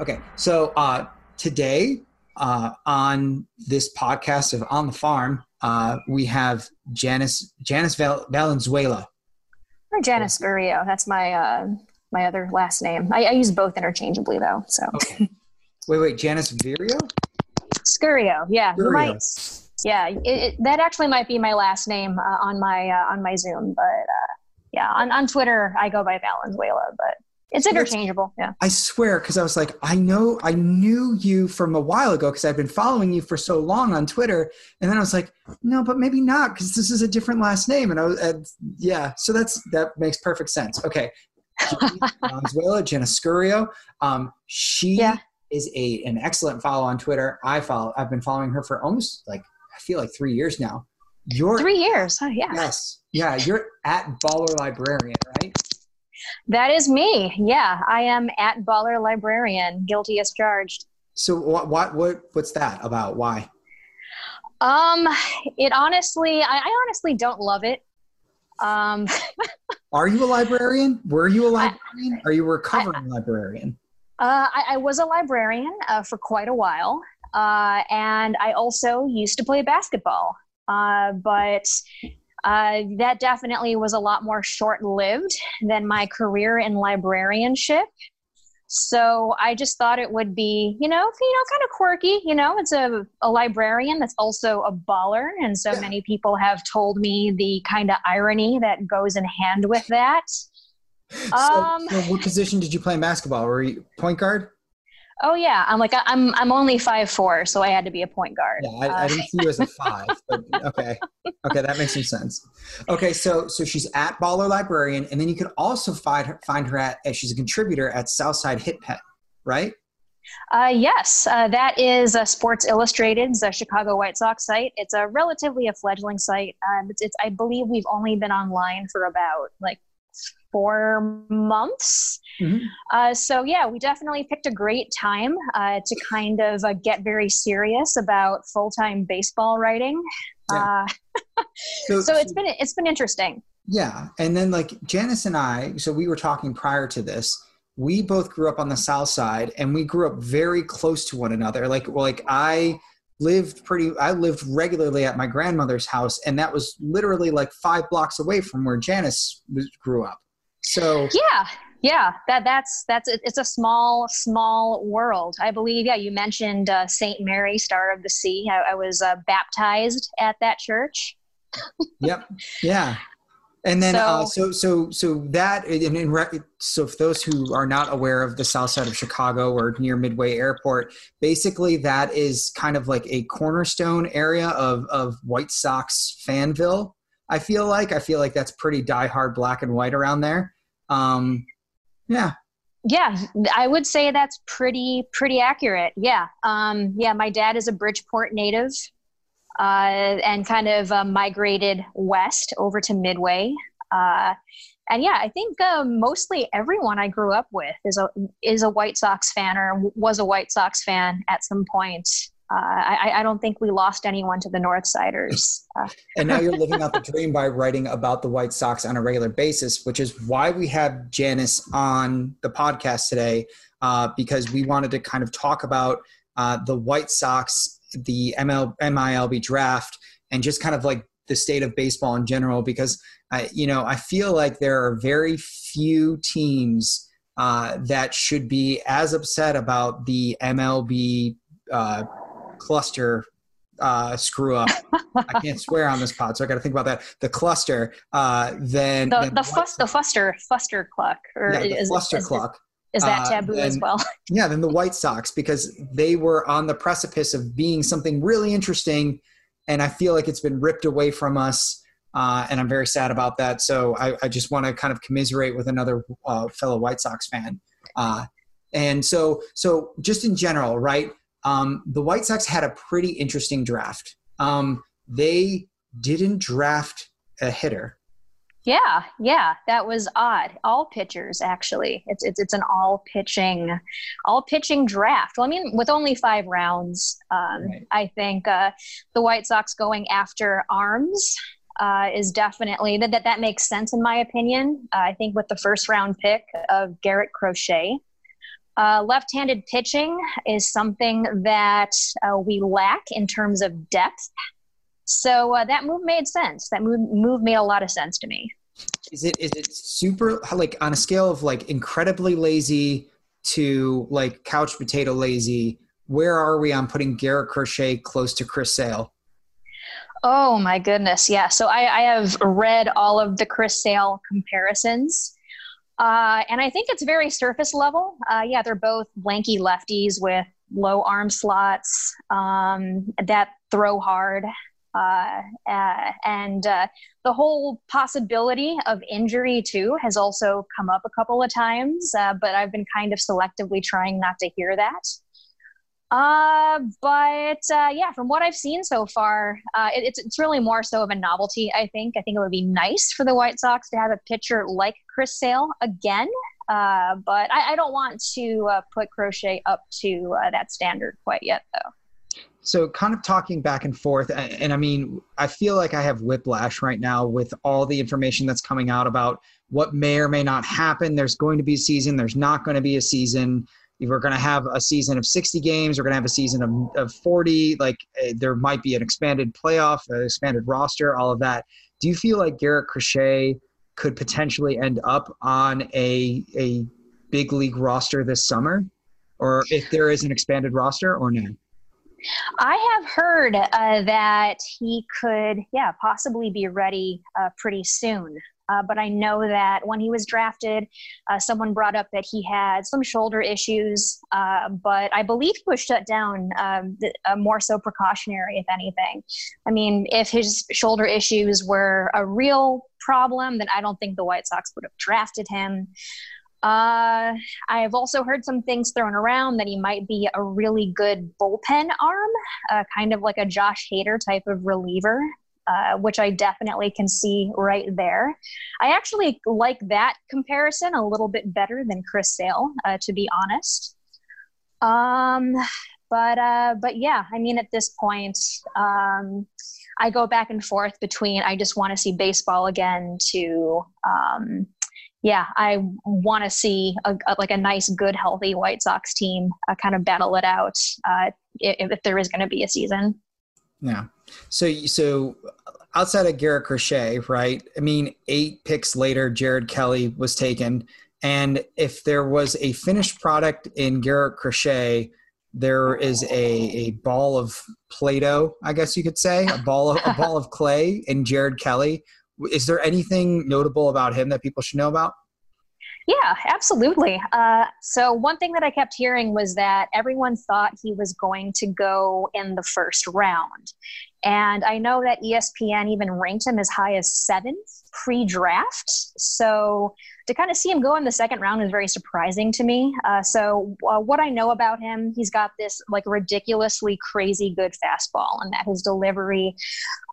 Okay, so uh, today uh, on this podcast of On the Farm, uh, we have Janice Janice Val- Valenzuela. Or Janice Scurio. That's my uh, my other last name. I, I use both interchangeably though. So. Okay. Wait, wait, Janice Virio? Scurio. Yeah, Scurio. might. Yeah, it, it, that actually might be my last name uh, on my uh, on my Zoom, but uh, yeah, on, on Twitter I go by Valenzuela, but it's interchangeable. Yeah. I swear, because I was like, I know, I knew you from a while ago because I've been following you for so long on Twitter, and then I was like, no, but maybe not because this is a different last name, and I was, and yeah, so that's that makes perfect sense. Okay, Valenzuela, Jenna Scurio, um, she Yeah. is a an excellent follow on Twitter. I follow, I've been following her for almost like I feel like three years now. You're Three years. Oh, yeah. yes, yeah, you're at Baller Librarian, right? That is me. Yeah, I am at Baller Librarian, guilty as charged. So what what what what's that about? Why? Um, it honestly, I, I honestly don't love it. Um, Are you a librarian? Were you a librarian? Are you a recovering librarian? Uh, I, I was a librarian uh, for quite a while, uh, and I also used to play basketball. Uh, but uh, that definitely was a lot more short-lived than my career in librarianship. So I just thought it would be, you know, you know, kind of quirky. You know, it's a, a librarian that's also a baller, and so Yeah. many people have told me the kind of irony that goes in hand with that. So, Um, so what position did you play in basketball? Were you point guard? Oh yeah, I'm like I'm I'm only five four, so I had to be a point guard. Yeah, I, I Uh, didn't see you as a five, but okay, okay, that makes some sense. Okay, so so she's at Baller Librarian, and then you can also find her, find her at as she's a contributor at Southside Hit Pen, right? uh, yes, uh, that is uh, Sports Illustrated's uh, Chicago White Sox site. It's a relatively a fledgling site. Um, it's, it's I believe we've only been online for about like four months. Mhm. Uh, so yeah, we definitely picked a great time uh, to kind of uh, get very serious about full time baseball writing. Yeah. Uh, so it's been it's been interesting. Yeah, and then like Janice and I, so we were talking prior to this. We both grew up on the South Side, and we grew up very close to one another. Like, well, like I lived pretty. I lived regularly at my grandmother's house, and that was literally like five blocks away from where Janice was, grew up. So Yeah, yeah. That that's that's it- it's a small small world. I believe. Yeah, you mentioned uh, Saint Mary, Star of the Sea. I, I was uh, baptized at that church. yep yeah and then uh, So- so so so that and in re- so for those who are not aware of the south side of chicago or near midway airport basically that is kind of like a cornerstone area of of white sox fanville i feel like i feel like that's pretty diehard black and white around there um yeah Yeah, I would say that's pretty pretty accurate. Yeah, um, yeah. My dad is a Bridgeport native, and kind of uh, migrated west over to Midway. Uh, and yeah, I think uh, mostly everyone I grew up with is a is a White Sox fan or was a White Sox fan at some point. Uh, I, I, don't think we lost anyone to the Northsiders. Uh, and now you're living out the dream by writing about the White Sox on a regular basis, which is why we have Janice on the podcast today, uh, because we wanted to kind of talk about uh, the White Sox, the ML, MILB draft, and just kind of like the state of baseball in general. Because I, you know, I feel like there are very few teams uh, that should be as upset about the MLB uh, cluster uh, screw up. I can't swear on this pod, so I got to think about that. The cluster, uh, then the the, fuss, the fuster fuster cluck or yeah, the is, cluster is, cluck. Is, that uh, taboo then, as well? yeah, then the White Sox because they were on the precipice of being something really interesting, and I feel like it's been ripped away from us. Uh, and I'm very sad about that. So I, I just want to kind of commiserate with another uh, fellow White Sox fan. Uh, and so, so just in general, right? Um, the White Sox had a pretty interesting draft. Um, they didn't draft a hitter. Yeah, yeah, that was odd. All pitchers, actually. It's it's it's an all pitching, all pitching draft. Well, I mean, with only five rounds, um, right. I think uh, the White Sox going after arms uh, is definitely that, that that makes sense in my opinion. Uh, I think with the first round pick of Garrett Crochet, uh, left handed pitching is something that uh, we lack in terms of depth. So uh, that move made sense. That move, move made a lot of sense to me. Is it is it super like on a scale of like incredibly lazy to like couch potato lazy? Where are we on putting Garrett Crochet close to Chris Sale? Oh my goodness, yeah. So I, I have read all of the Chris Sale comparisons. Uh, and I think it's very surface level. Uh, yeah, they're both lanky lefties with low arm slots um, that throw hard. Uh, uh and uh, the whole possibility of injury, too, has also come up a couple of times, uh, but I've been kind of selectively trying not to hear that. Uh, but uh, yeah, from what I've seen so far, it, it's it's really more so of a novelty. I think. I think it would be nice for the White Sox to have a pitcher like Chris Sale again. But I, I don't want to put Crochet up to that standard quite yet, though. So, kind of talking back and forth, and, and I mean, I feel like I have whiplash right now with all the information that's coming out about what may or may not happen. There's going to be a season. There's not going to be a season we're going to have a season of 60 games we're going to have a season of, of 40 like uh, there might be an expanded playoff an expanded roster all of that do you feel like garrett crochet could potentially end up on a, a big league roster this summer or if there is an expanded roster or no I have heard uh, that he could, yeah, possibly be ready uh, pretty soon. Uh, but I know that when he was drafted, uh, someone brought up that he had some shoulder issues, uh, but I believe he was shut down um, uh, more so precautionary, if anything. I mean, if his shoulder issues were a real problem, then I don't think the White Sox would have drafted him. Uh, I have also heard some things thrown around that he might be a really good bullpen arm, uh, kind of like a Josh Hader type of reliever. Uh, which I definitely can see right there. I actually like that comparison a little bit better than Chris Sale, uh, to be honest. Um, but uh, but yeah, I mean, at this point, um, I go back and forth between I just want to see baseball again to um, yeah, I want to see a, a, like a nice, good, healthy White Sox team uh, kind of battle it out uh, if, if there is going to be a season. Yeah. So so outside of Garrett Crochet, right? I mean, eight picks later, Jared Kelley was taken. And if there was a finished product in Garrett Crochet, there is a, a ball of Play-Doh, I guess you could say, a ball of, a ball of clay in Jared Kelley. Is there anything notable about him that people should know about? Yeah, absolutely. Uh, so, one thing that I kept hearing was that everyone thought he was going to go in the first round. And I know that ESPN even ranked him as high as seventh pre draft. So, to kind of see him go in the second round was very surprising to me. Uh, so uh, what I know about him, he's got this like ridiculously crazy good fastball, and that his delivery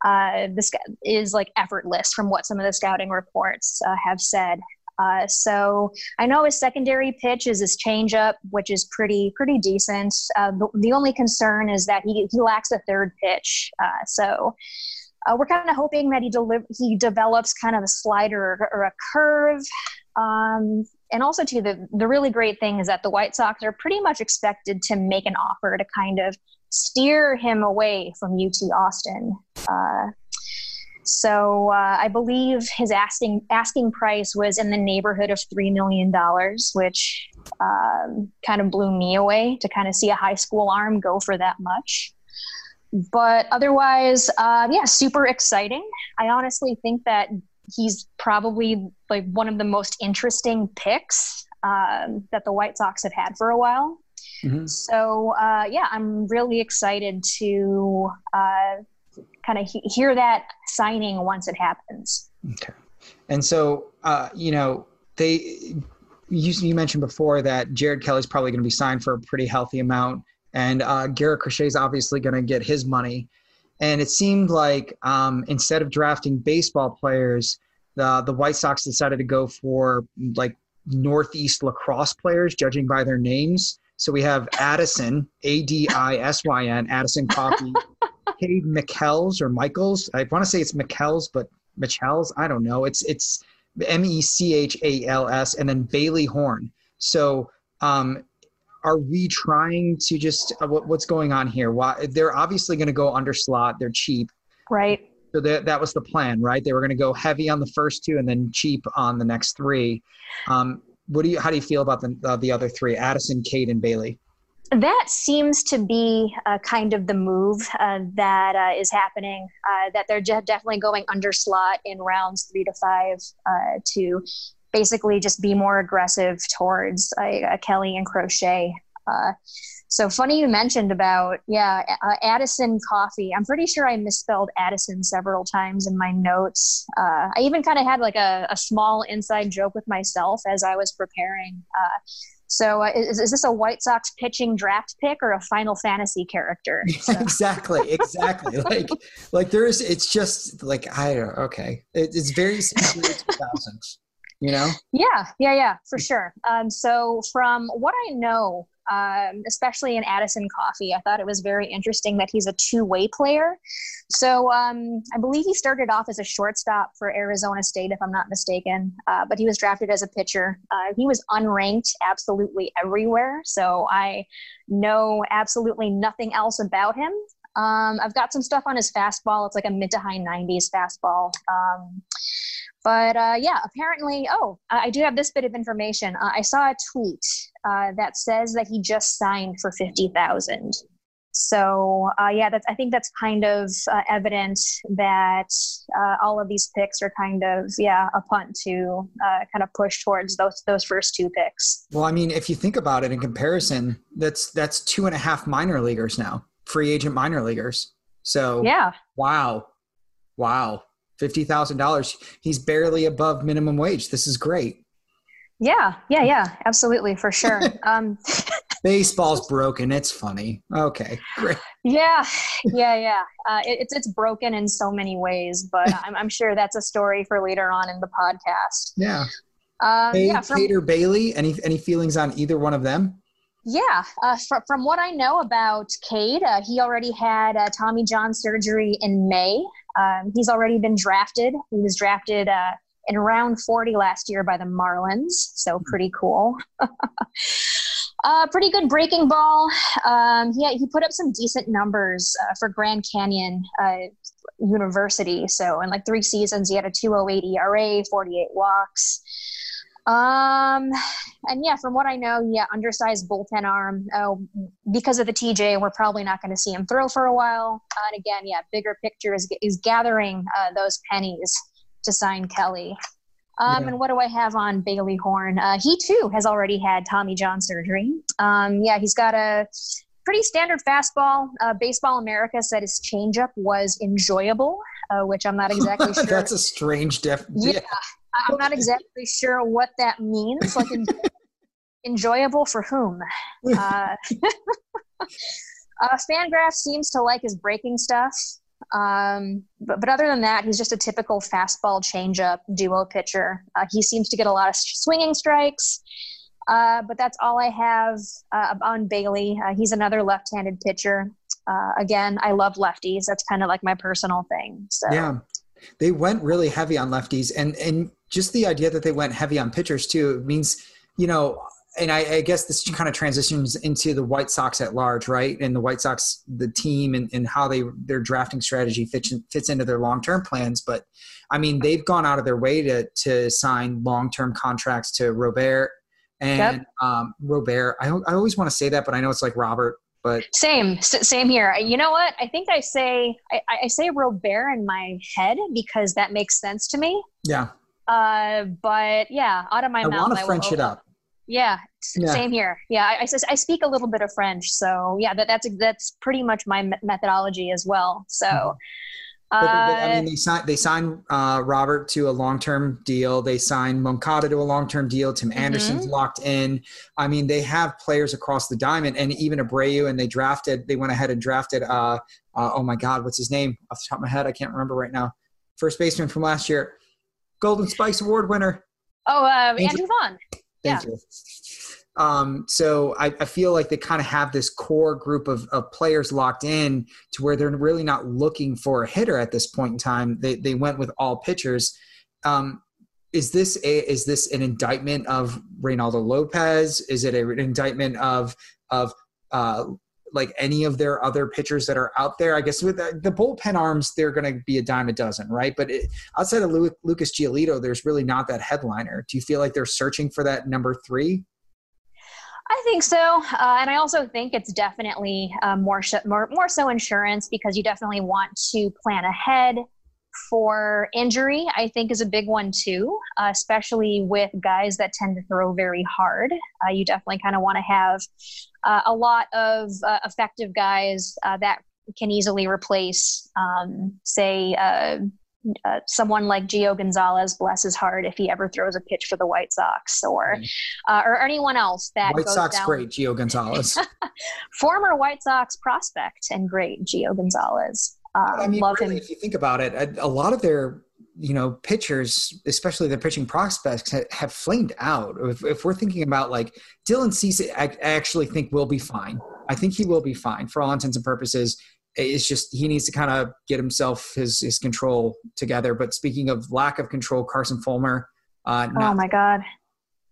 uh, this is like effortless from what some of the scouting reports uh, have said. Uh, so I know his secondary pitch is his changeup, which is pretty pretty decent. Uh, the, the, only concern is that he he lacks a third pitch. So uh, we're kind of hoping that he he develops kind of a slider or, or a curve. Um, and also, too, the the really great thing is that the White Sox are pretty much expected to make an offer to kind of steer him away from UT Austin. Uh, so uh, I believe his asking asking price was in the neighborhood of three million dollars, which um, kind of blew me away to kind of see a high school arm go for that much. But otherwise, uh, yeah, super exciting. I honestly think that he's probably like one of the most interesting picks um, that the White Sox have had for a while. Mm-hmm. So uh, yeah, I'm really excited to uh, kind of he- hear that signing once it happens. Okay. And so, uh, you know, they, you, you mentioned before that Jared Kelley's probably going to be signed for a pretty healthy amount. And uh, Garrett Crochet is obviously going to get his money. And it seemed like um, instead of drafting baseball players, the, the White Sox decided to go for like Northeast lacrosse players, judging by their names. So we have Adisyn, A D I S Y N, Adisyn Coffey, Kade McKells or Michaels. I want to say it's McKells, but Michels. I don't know. It's it's M E C H A L S, and then Bailey Horn. So, um, are we trying to just uh, what, what's going on here? Why they're obviously going to go under slot. They're cheap, right? So that that was the plan, right? They were going to go heavy on the first two and then cheap on the next three. Um, what do you? How do you feel about the uh, the other three? Adisyn, Kate, and Bailey that seems to be uh, kind of the move uh, that uh, is happening. Uh, that they're definitely going under slot in rounds three to five uh, to basically just be more aggressive towards uh, Kelley and Crochet. so funny you mentioned about yeah Adisyn Coffey. I'm pretty sure I misspelled Adisyn several times in my notes. I even kind of had like a, a, small inside joke with myself as I was preparing so uh, is, is this a White Sox pitching draft pick or a Final Fantasy character? So. exactly, exactly. like, like there's, it's just like I don't. Okay, it, it's very similar to thousands. You know? Yeah, yeah, yeah, for sure. Um, so from what I know, um, especially in Adisyn Coffey, I thought it was very interesting that he's a two way player. So um, I believe he started off as a shortstop for Arizona State, if I'm not mistaken, uh, but he was drafted as a pitcher. Uh, he was unranked absolutely everywhere. So I know absolutely nothing else about him. Um, I've got some stuff on his fastball. It's like a mid to high 90s fastball. Um, but uh, yeah, apparently, oh, I do have this bit of information. Uh, I saw a tweet uh, that says that he just signed for fifty thousand. So uh, yeah, that's I think that's kind of uh, evident that uh, all of these picks are kind of yeah a punt to kind of push towards those those first two picks. Well, I mean, if you think about it in comparison, that's that's two and a half minor leaguers now, free agent minor leaguers. So yeah, wow, wow fifty thousand dollars. He's barely above minimum wage. This is great. Yeah, yeah, yeah, absolutely, for sure. Um, Baseball's broken. It's funny. Okay, great. Yeah, yeah, yeah. Uh, it, it's it's broken in so many ways, but I'm, I'm sure that's a story for later on in the podcast. Yeah. Um, hey, yeah, from, Cater Bailey. Any any feelings on either one of them? Yeah, uh, fr- from what I know about Kade, uh, he already had uh, Tommy John surgery in May. Um, he's already been drafted. He was drafted uh, in round 40 last year by the Marlins, so pretty cool. uh, pretty good breaking ball. Um, he, he put up some decent numbers uh, for Grand Canyon uh, University. So, in like three seasons, he had a 208 ERA, 48 walks. Um, and yeah, from what I know, yeah, undersized bullpen arm. Oh, because of the TJ, we're probably not going to see him throw for a while. Uh, and again, yeah, bigger picture is is gathering uh, those pennies to sign Kelley. Um, yeah. And what do I have on Bailey Horn? Uh, he too has already had Tommy John surgery. Um, yeah, he's got a pretty standard fastball. Uh, Baseball America said his changeup was enjoyable, uh, which I'm not exactly sure. That's a strange def. Yeah. I'm not exactly sure what that means. Like, enjoyable for whom? Uh, uh, Fangraph seems to like his breaking stuff. Um, but, but other than that, he's just a typical fastball changeup duo pitcher. Uh, he seems to get a lot of swinging strikes. Uh, but that's all I have uh, on Bailey. Uh, he's another left-handed pitcher. Uh, again, I love lefties. That's kind of like my personal thing. So yeah, they went really heavy on lefties, and and just the idea that they went heavy on pitchers too means you know and I, I, guess this kind of transitions into the White Sox at large, right? And the White Sox, the team, and, and how they their drafting strategy fits fits into their long term plans. But I mean, they've gone out of their way to to sign long term contracts to Robert and yep. um, Robert. I I always want to say that, but I know it's like Robert. But same, same here. You know what? I think I say I, I say Robert in my head because that makes sense to me. Yeah. Uh, but yeah, out of my I mouth, want to French it up. Yeah, yeah, same here. Yeah, I, I, I, speak a little bit of French, so yeah, that, that's that's pretty much my methodology as well. So, mm-hmm. uh, they, I mean, they signed they signed uh, Robert to a long term deal. They signed Moncada to a long term deal. Tim mm-hmm. Anderson's mm-hmm. locked in. I mean, they have players across the diamond, and even Abreu. And they drafted. They went ahead and drafted. Uh, uh, oh my God, what's his name? Off the top of my head, I can't remember right now. First baseman from last year, Golden Spikes Award winner. Oh, uh, Andrew Vaughn. Thank yeah. you. Um, so I, I, feel like they kind of have this core group of, of players locked in to where they're really not looking for a hitter at this point in time. They, they went with all pitchers. Um, is this a, is this an indictment of Reynaldo Lopez? Is it a, an indictment of of uh, like any of their other pitchers that are out there. I guess with the, the bullpen arms, they're going to be a dime a dozen, right? But it, outside of Lu- Lucas Giolito, there's really not that headliner. Do you feel like they're searching for that number three? I think so, uh, and I also think it's definitely uh, more, sh- more more so insurance because you definitely want to plan ahead for injury, I think, is a big one too, uh, especially with guys that tend to throw very hard. Uh, you definitely kind of want to have uh, a lot of uh, effective guys uh, that can easily replace, um, say, uh, someone like Gio Gonzalez, bless his heart, if he ever throws a pitch for the White Sox, or or anyone else that White Sox down. great Gio Gonzalez, former White Sox prospect and great Gio Gonzalez. Um, I mean, really, if you think about it, a, lot of their you know pitchers, especially their pitching prospects, have flamed out. If, if we're thinking about like Dylan Cease, I actually think will be fine. I think he will be fine for all intents and purposes. It's just he needs to kind of get himself his his control together. But speaking of lack of control, Carson Fulmer. Uh, oh my God.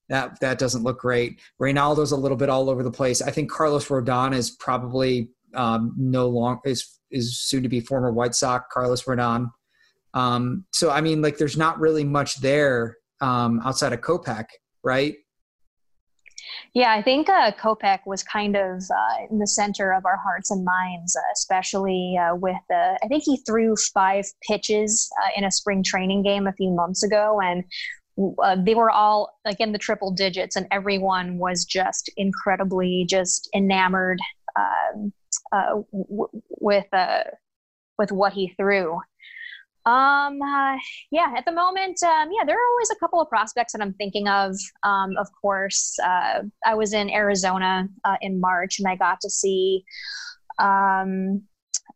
That that doesn't look great. Reynaldo's a little bit all over the place. I think Carlos Rodon is probably um, no long is is soon to be former White Sox Carlos Rodon. Um, so I mean, like, there's not really much there um, outside of Kopech, right? Yeah, I think uh, Kopech was kind of uh, in the center of our hearts and minds, uh, especially uh, with the. I think he threw five pitches uh, in a spring training game a few months ago, and uh, they were all like in the triple digits, and everyone was just incredibly just enamored um, uh, w- with uh, with what he threw. Um, uh, yeah, at the moment, um, yeah, there are always a couple of prospects that I'm thinking of. Um, of course, uh, I was in Arizona uh, in March and I got to see um,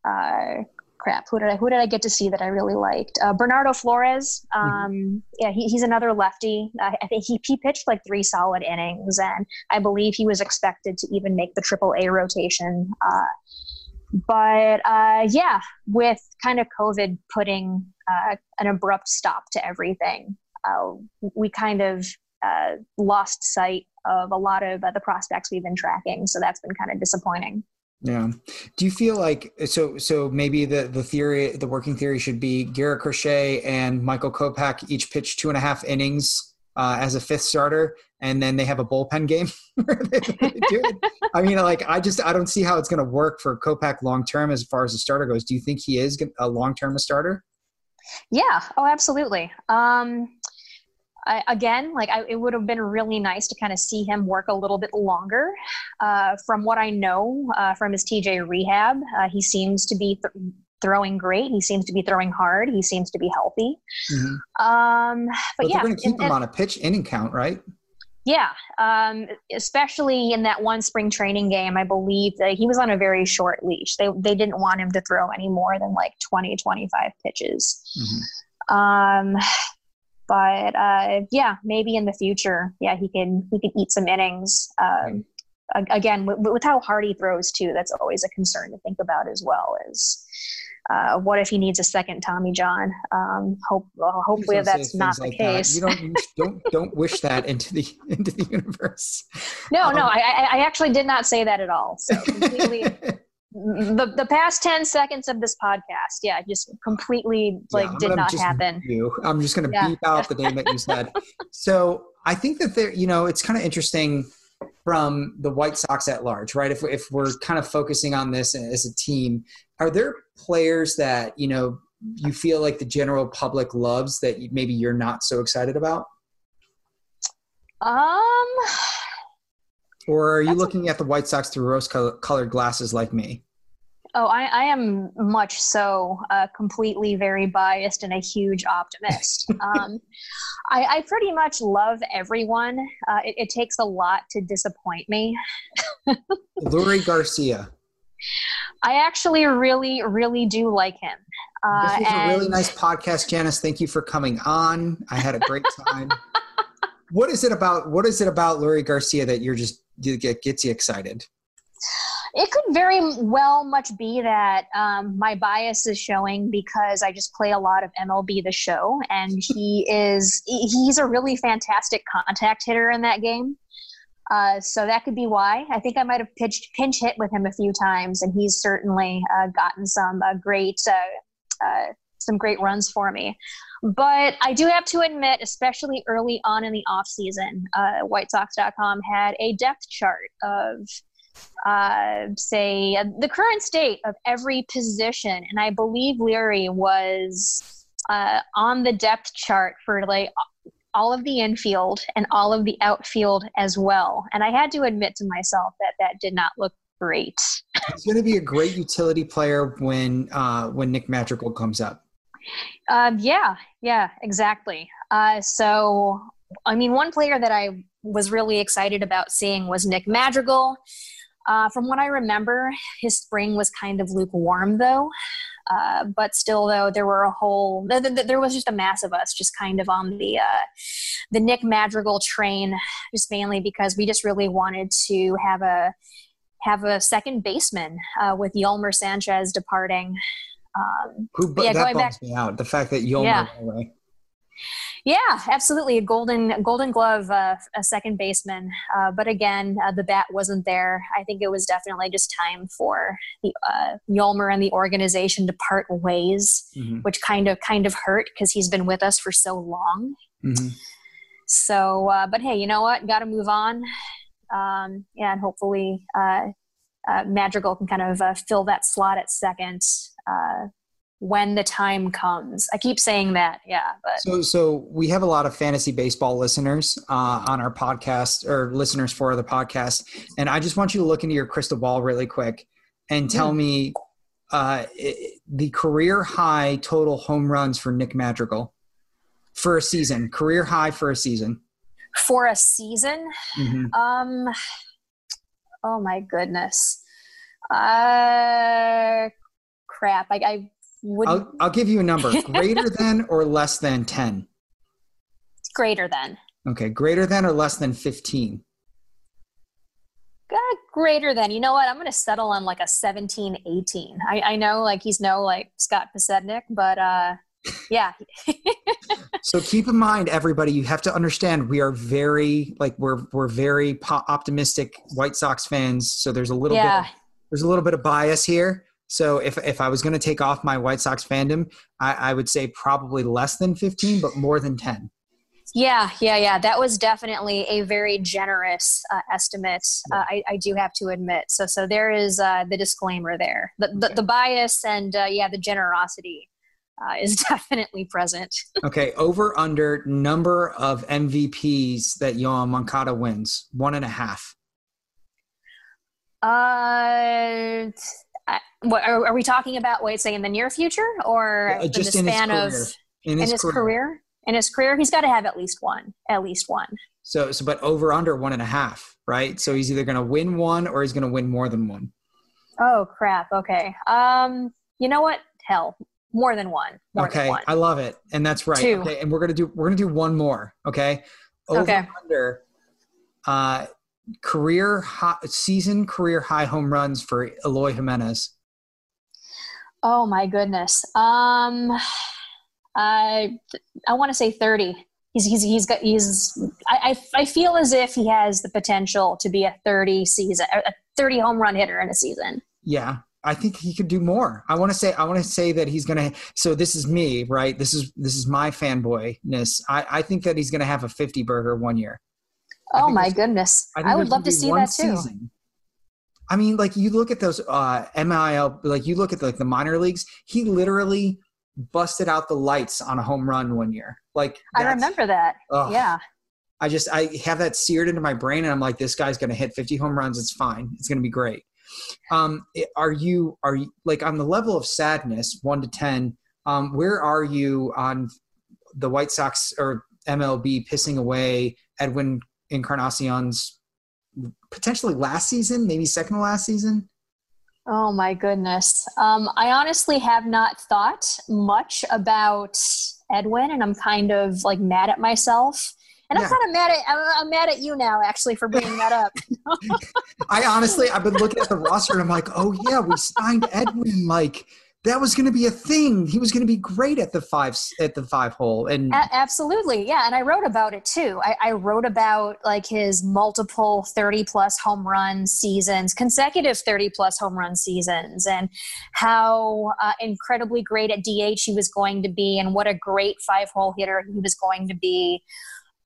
uh, crap, who did I who did I get to see that I really liked? Uh, Bernardo Flores. Mm-hmm. Um, mm-hmm. Yeah, he, he's another lefty. Uh, I think he, he pitched like three solid innings, and I believe he was expected to even make the Triple A rotation. Uh, but uh, yeah, with kind of COVID putting uh, an abrupt stop to everything, uh, we kind of lost sight of a lot of the prospects we've been tracking. So that's been kind of disappointing. Yeah. Do you feel like so so maybe the the theory the working theory should be Garrett Crochet and Michael Kopech each pitch two and a half innings uh, as a fifth starter, and then they have a bullpen game. I mean, like I just I don't see how it's going to work for Kopech long term as far as the starter goes. Do you think he is a long term a starter? Yeah. Oh, absolutely. Um, I, again, like I, it would have been really nice to kind of see him work a little bit longer. Uh, from what I know uh, from his TJ rehab, uh, he seems to be th- throwing great. He seems to be throwing hard. He seems to be healthy. Mm-hmm. Um, but, but yeah, they're going to keep and, him on a pitch inning count, right? Yeah, um, especially in that one spring training game, I believe that he was on a very short leash. They they didn't want him to throw any more than like 20, 25 pitches. Mm-hmm. Um, but uh, yeah, maybe in the future, yeah, he can he can eat some innings. Um, again, with, with how hard he throws too, that's always a concern to think about as well. Is uh, what if he needs a second Tommy John? Um, hope, well, hopefully that's not the like case. You don't don't don't wish that into the into the universe. No, um, no, I, I actually did not say that at all. So completely. the the past 10 seconds of this podcast yeah just completely like yeah, did not happen you. i'm just going to yeah. beep out the name that you said so i think that there you know it's kind of interesting from the white sox at large right if, if we're kind of focusing on this as a team are there players that you know you feel like the general public loves that maybe you're not so excited about? Um. Or are you looking a- at the White Sox through rose-colored glasses like me? Oh, I, I am much so uh, completely very biased and a huge optimist. um, I, I, pretty much love everyone. Uh, it, it, takes a lot to disappoint me. Leury Garcia. I actually really, really do like him. Uh, this was and... a really nice podcast, Janice. Thank you for coming on. I had a great time. what is it about? What is it about Leury Garcia that you're just you get gets you excited? It could very well much be that um, my bias is showing because I just play a lot of MLB The Show, and he is he's a really fantastic contact hitter in that game. Uh, so that could be why. I think I might have pitched pinch hit with him a few times, and he's certainly uh, gotten some uh, great uh, uh, some great runs for me. But I do have to admit, especially early on in the off season, WhiteSox.com had a depth chart of say the current state of every position, and I believe Leury was on the depth chart for like all of the infield and all of the outfield as well. And I had to admit to myself that that did not look great. He's going to be a great utility player when uh, when Nick Madrigal comes up. Um, yeah, yeah, exactly. Uh, so, I mean, one player that I was really excited about seeing was Nick Madrigal. Uh, from what I remember, his spring was kind of lukewarm, though. Uh, but still, though, there were a whole there, there, was just a mass of us just kind of on the uh, the Nick Madrigal train, just mainly because we just really wanted to have a have a second baseman uh, with Yolmer Sanchez departing. Um, Who, yeah, that bumps back, me out. The fact that Yolmer yeah. Yeah, absolutely. A golden golden glove, uh, a second baseman. Uh, but again, uh, the bat wasn't there. I think it was definitely just time for the uh, Yolmer and the organization to part ways, mm-hmm. which kind of kind of hurt because he's been with us for so long. Mm-hmm. So, uh, but hey, you know what? Got to move on. Um, yeah, and hopefully uh, uh, Madrigal can kind of fill that slot at second when the time comes. I keep saying that, yeah. But so, so we have a lot of fantasy baseball listeners uh, on our podcast, or listeners for the podcast, and I just want you to look into your crystal ball really quick and tell mm. me uh, the career high total home runs for Nick Madrigal for a season. Career high for a season. For a season, mm-hmm. um, oh my goodness. Uh, crap. I, I I'll, I'll give you a number greater than or less than 10 greater than. Okay greater than or less than 15 greater than. You know what? I'm going to settle on like a 17 18 I, I know like he's no like scott Podsednik, but uh yeah. So keep in mind everybody you have to understand we are very like we're we're very po- optimistic white sox fans so there's a little yeah. bit there's a little bit of bias here so if if I was going to take off my White Sox fandom, I, I, would say probably less than 15, but more than 10. Yeah, yeah, yeah. That was definitely a very generous uh, estimate. Uh, I, I, do have to admit. So so there is uh, the disclaimer there. The the, okay. the bias and uh, yeah, the generosity uh, is definitely present. okay, over under number of MVPs that Yoan Moncada wins one and a half. Uh what are, are we talking about? Wait, say in the near future or in just the in his span of career. in his, career. In his career, he's got to have at least one. At least one. So, so but over under one and a half, right? So he's either going to win one or he's going to win more than one. Oh crap. Okay. Um. You know what? Hell, more than one. More okay, Than one. I love it, and that's right. Two. Okay, and we're gonna do we're gonna do one more. Okay, over Okay. under. Uh, career high, season career high home runs for Eloy Jimenez. Oh my goodness. Um. I I want to say thirty. He's he's he's got he's. I, I I feel as if he has the potential to be a thirty season a thirty home run hitter in a season. Yeah, I think he could do more. I want to say I want to say that he's gonna. So this is me, right? This is this is my fanboyness. I I think that he's gonna have a fifty burger one year. Oh my goodness. I, I, would love gonna see that too. season. I mean, like you look at those uh, MIL, like you look at like the minor leagues. He literally busted out the lights on a home run one year. Like I remember that. ugh. Yeah. I just I have that seared into my brain, and I'm like, this guy's going to hit 50 home runs. It's fine. It's going to be great. Um, are you are you like on the level of sadness, one to ten? Um, where are you on the White Sox or MLB pissing away Edwin Encarnacion's potentially last season, maybe second to last season? Oh my goodness. Um, I honestly have not thought much about Edwin, and I'm kind of like mad at myself. And Yeah. I'm kind of mad at I'm, I'm mad at you now, actually, for bringing that up. I honestly, I've been looking at the roster and I'm like, oh yeah, we signed Edwin. Like that was going to be a thing. He was going to be great at the five at the five hole. And A- absolutely, yeah. And I wrote about it too. I, I wrote about like his multiple 30 plus home run seasons, consecutive 30 plus home run seasons, and how uh, incredibly great at DH he was going to be, and what a great five hole hitter he was going to be.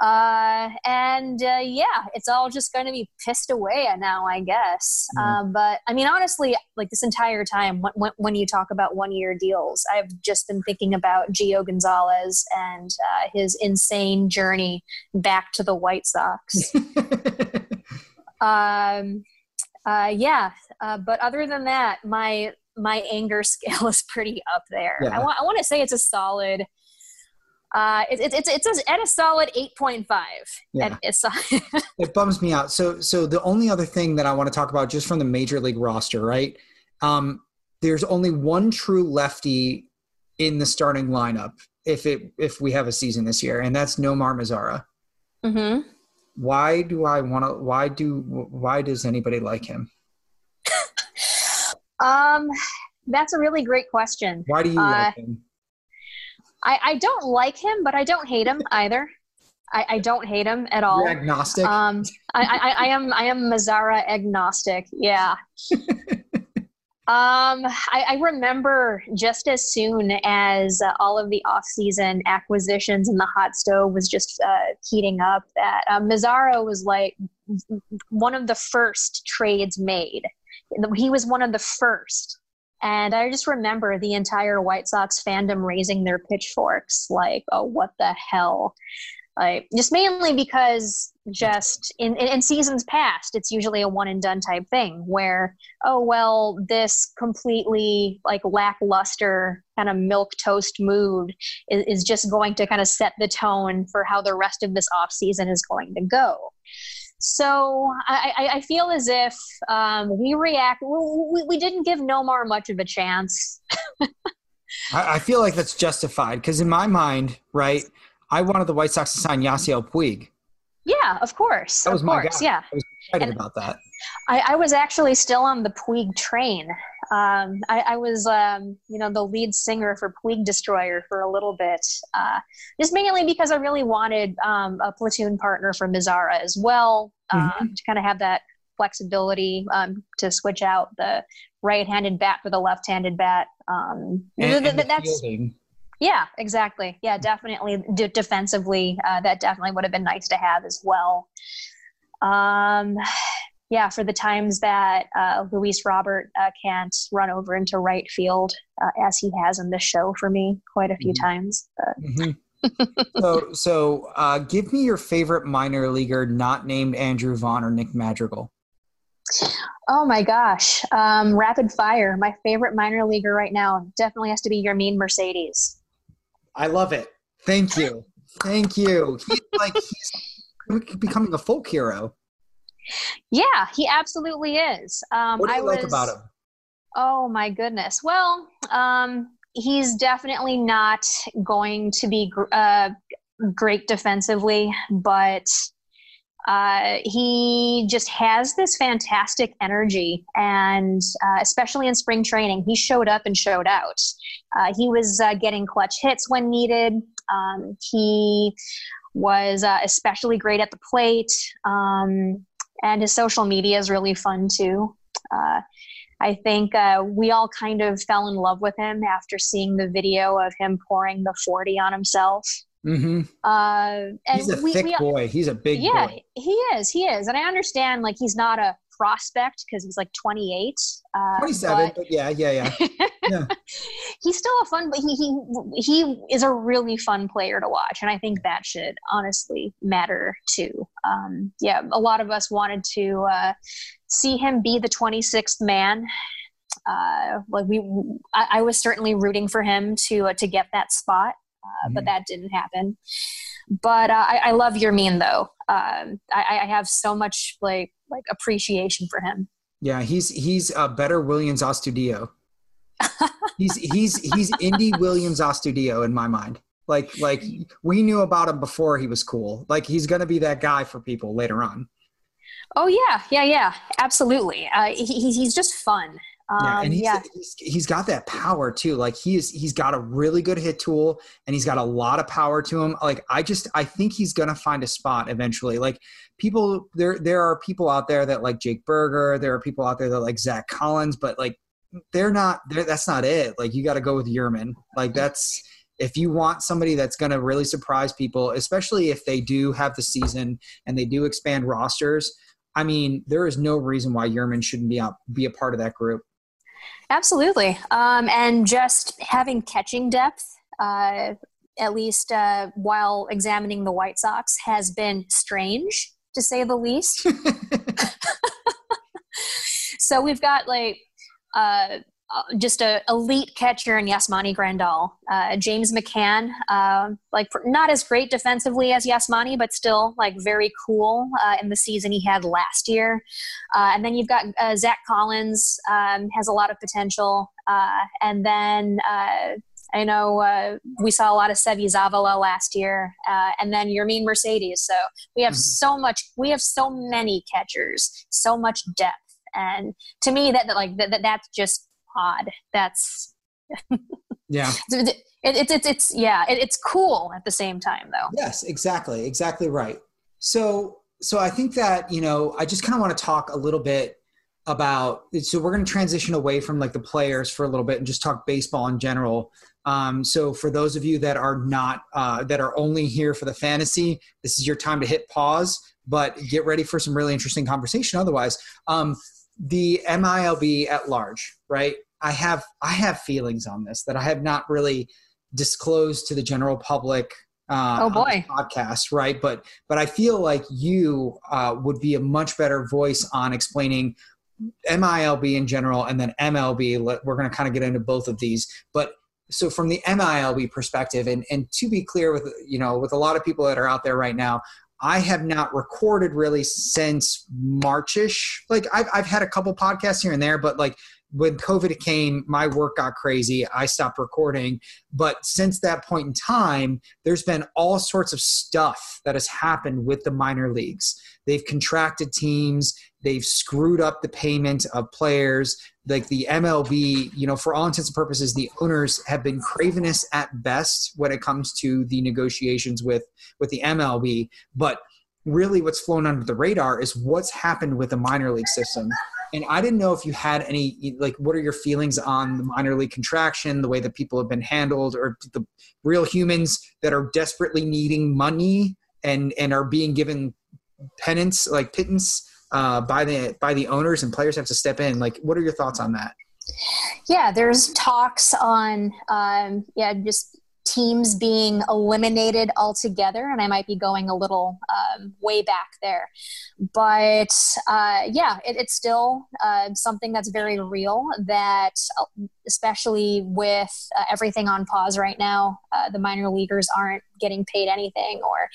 Uh, and uh, yeah, it's all just going to be pissed away now, I guess. Mhm. Um, but I mean, honestly, like this entire time, when, when, you talk about one year deals, I've just been thinking about Gio Gonzalez and uh, his insane journey back to the White Sox. um, uh, yeah, uh, but other than that, my my anger scale is pretty up there. Yeah. I want I want to say it's a solid. Uh, it, it, it's it's at a solid eight point five. Yeah. It's it bums me out. So so the only other thing that I want to talk about just from the major league roster, right? Um, there's only one true lefty in the starting lineup if it if we have a season this year, and that's Nomar Mazara. mm-hmm. Why do I want to? Why do? Why does anybody like him? Um, that's a really great question. Why do you Uh, like him? I, I don't like him, but I don't hate him either. I, I don't hate him at all. You're agnostic. Um, I, I, I am I am Mazara agnostic. Yeah. um, I, I remember just as soon as uh, all of the off-season acquisitions and the hot stove was just uh, heating up, that uh, Mazara was like one of the first trades made. He was one of the first. And I just remember the entire White Sox fandom raising their pitchforks, like, "Oh, what the hell!" Like, just mainly because just in, in, in seasons past, it's usually a one and done type thing where, oh well, this completely like lackluster kind of milk toast mood is, is just going to kind of set the tone for how the rest of this off season is going to go. So I, I, feel as if um, we react. We, we didn't give Nomar much of a chance. I, I feel like that's justified because in my mind, right, I wanted the White Sox to sign Yasiel Puig. Yeah, of course. That was of my course. guy. Yeah. I was excited And- about that. I, I was actually still on the Puig train. Um, I, I was, um, you know, the lead singer for Puig Destroyer for a little bit, uh, just mainly because I really wanted um, a platoon partner for Mazara as well, um, to kind of have that flexibility um, to switch out the right-handed bat for the left-handed bat. Um, And, th- and that's fielding. yeah, exactly. Yeah, definitely. D- defensively, uh, that definitely would have been nice to have as well. Um, yeah, for the times that uh, Luis Robert uh, can't run over into right field, uh, as he has in this show for me quite a few Mhm. times. But Mhm. so, so uh, give me your favorite minor leaguer not named Andrew Vaughn or Nick Madrigal. Oh my gosh. Um, rapid fire. My favorite minor leaguer right now definitely has to be Yermin Mercedes. I love it. Thank you. Thank you. He's like he's becoming a folk hero. Yeah, he absolutely is. Um, what do you I like was, about him? Oh my goodness. Well, um, he's definitely not going to be uh, great defensively, but uh, he just has this fantastic energy, and uh, especially in spring training, he showed up and showed out. Uh, he was uh, getting clutch hits when needed. Um, he was uh, especially great at the plate, um, and his social media is really fun too. Uh, I think we all kind of fell in love with him after seeing the video of him pouring the 40 on himself. Mm-hmm. Uh, and he's a we, thick we, boy. He's a big yeah, boy. he is. He is. And I understand like he's not a prospect because he's like 28. Uh, 27, but, yeah, yeah, yeah. yeah. he's still a fun, but he, he he is a really fun player to watch, and I think that should honestly matter too. Um, yeah, a lot of us wanted to uh, see him be the 26th man. Uh, like we, I, I was certainly rooting for him to uh, to get that spot mm-hmm. but that didn't happen. But uh, I, I, love Yermin though. Um, I, I, have so much like like appreciation for him. Yeah, he's he's a better Willians Astudillo. he's he's he's Indie Willians Astudillo in my mind. Like like we knew about him before he was cool. Like he's gonna be that guy for people later on. Oh yeah, yeah, yeah, absolutely. Uh, he, he's just fun. Um, yeah, and he's, yeah. he's, he's got that power too. Like he's he's got a really good hit tool, and he's got a lot of power to him. Like I just I think he's gonna find a spot eventually. Like people there there are people out there that like Jake Burger. There are people out there that like Zach Collins, but like they're not. They're, that's not it. Like you got to go with Yermin. Like that's if you want somebody that's going to really surprise people, especially if they do have the season and they do expand rosters. I mean, there is no reason why Yermin shouldn't be out, be a part of that group. Absolutely. Um, and just having catching depth, uh, at least uh, while examining the White Sox, has been strange to say the least. so we've got like uh, just a elite catcher in Yasmani Grandal. Uh, James McCann, uh, like not as great defensively as Yasmani, but still like very cool uh, in the season he had last year. Uh, and then you've got uh, Zach Collins um, has a lot of potential. and then I know we saw a lot of Seby Zavala last year, and then Yermin Mercedes. So we have mm-hmm. so much. We have so many catchers, so much depth. And to me, that, that like that, that's just odd. That's yeah. It's it, it, it's yeah. It, it's cool at the same time though. Yes, exactly, exactly right. So so I think that you know I just kind of want to talk a little bit about so we're going to transition away from like the players for a little bit and just talk baseball in general um, so for those of you that are not uh, that are only here for the fantasy this is your time to hit pause but get ready for some really interesting conversation otherwise um, the MILB at large, right? I have I have feelings on this that I have not really disclosed to the general public. Uh, oh boy, podcast, right? But but I feel like you uh, would be a much better voice on explaining MILB in general, and then MLB. We're going to kind of get into both of these, but so from the MILB perspective, and and to be clear with you know with a lot of people that are out there right now, I have not recorded really since Marchish. Like I've I've had a couple podcasts here and there, but like when COVID came, my work got crazy. I stopped recording. But since that point in time, there's been all sorts of stuff that has happened with the minor leagues. They've contracted teams, they've screwed up the payment of players. Like the MLB, you know, for all intents and purposes, the owners have been cravenous at best when it comes to the negotiations with with the MLB. But really, what's flown under the radar is what's happened with the minor league system and I didn't know if you had any, like, what are your feelings on the minor league contraction, the way that people have been handled, or the real humans that are desperately needing money and and are being given penance, like pittance, uh, by the by the owners, and players have to step in. Like, what are your thoughts on that? Yeah, there's talks on, um, yeah, just teams being eliminated altogether, and I might be going a little um, way back there. But uh, yeah, it, it's still uh, something that's very real. That uh, especially with uh, everything on pause right now, uh, the minor leaguers aren't getting paid anything, or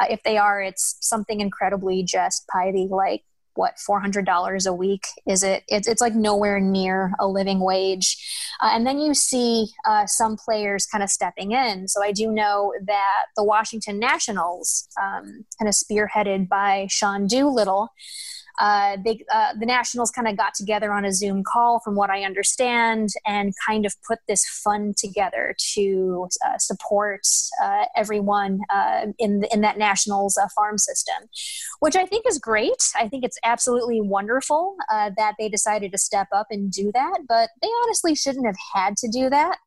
uh, if they are, it's something incredibly just piety like what $400 a week? Is it it's, it's like nowhere near a living wage. Uh, and then you see uh, some players kind of stepping in. So i do know that the washington nationals um, kind of spearheaded by sean doolittle uh, they, uh, the Nationals kind of got together on a Zoom call, from what I understand, and kind of put this fund together to uh, support uh, everyone uh, in in that Nationals uh, farm system, which I think is great. I think it's absolutely wonderful that they decided to step up and do that, but they honestly shouldn't have had to do that.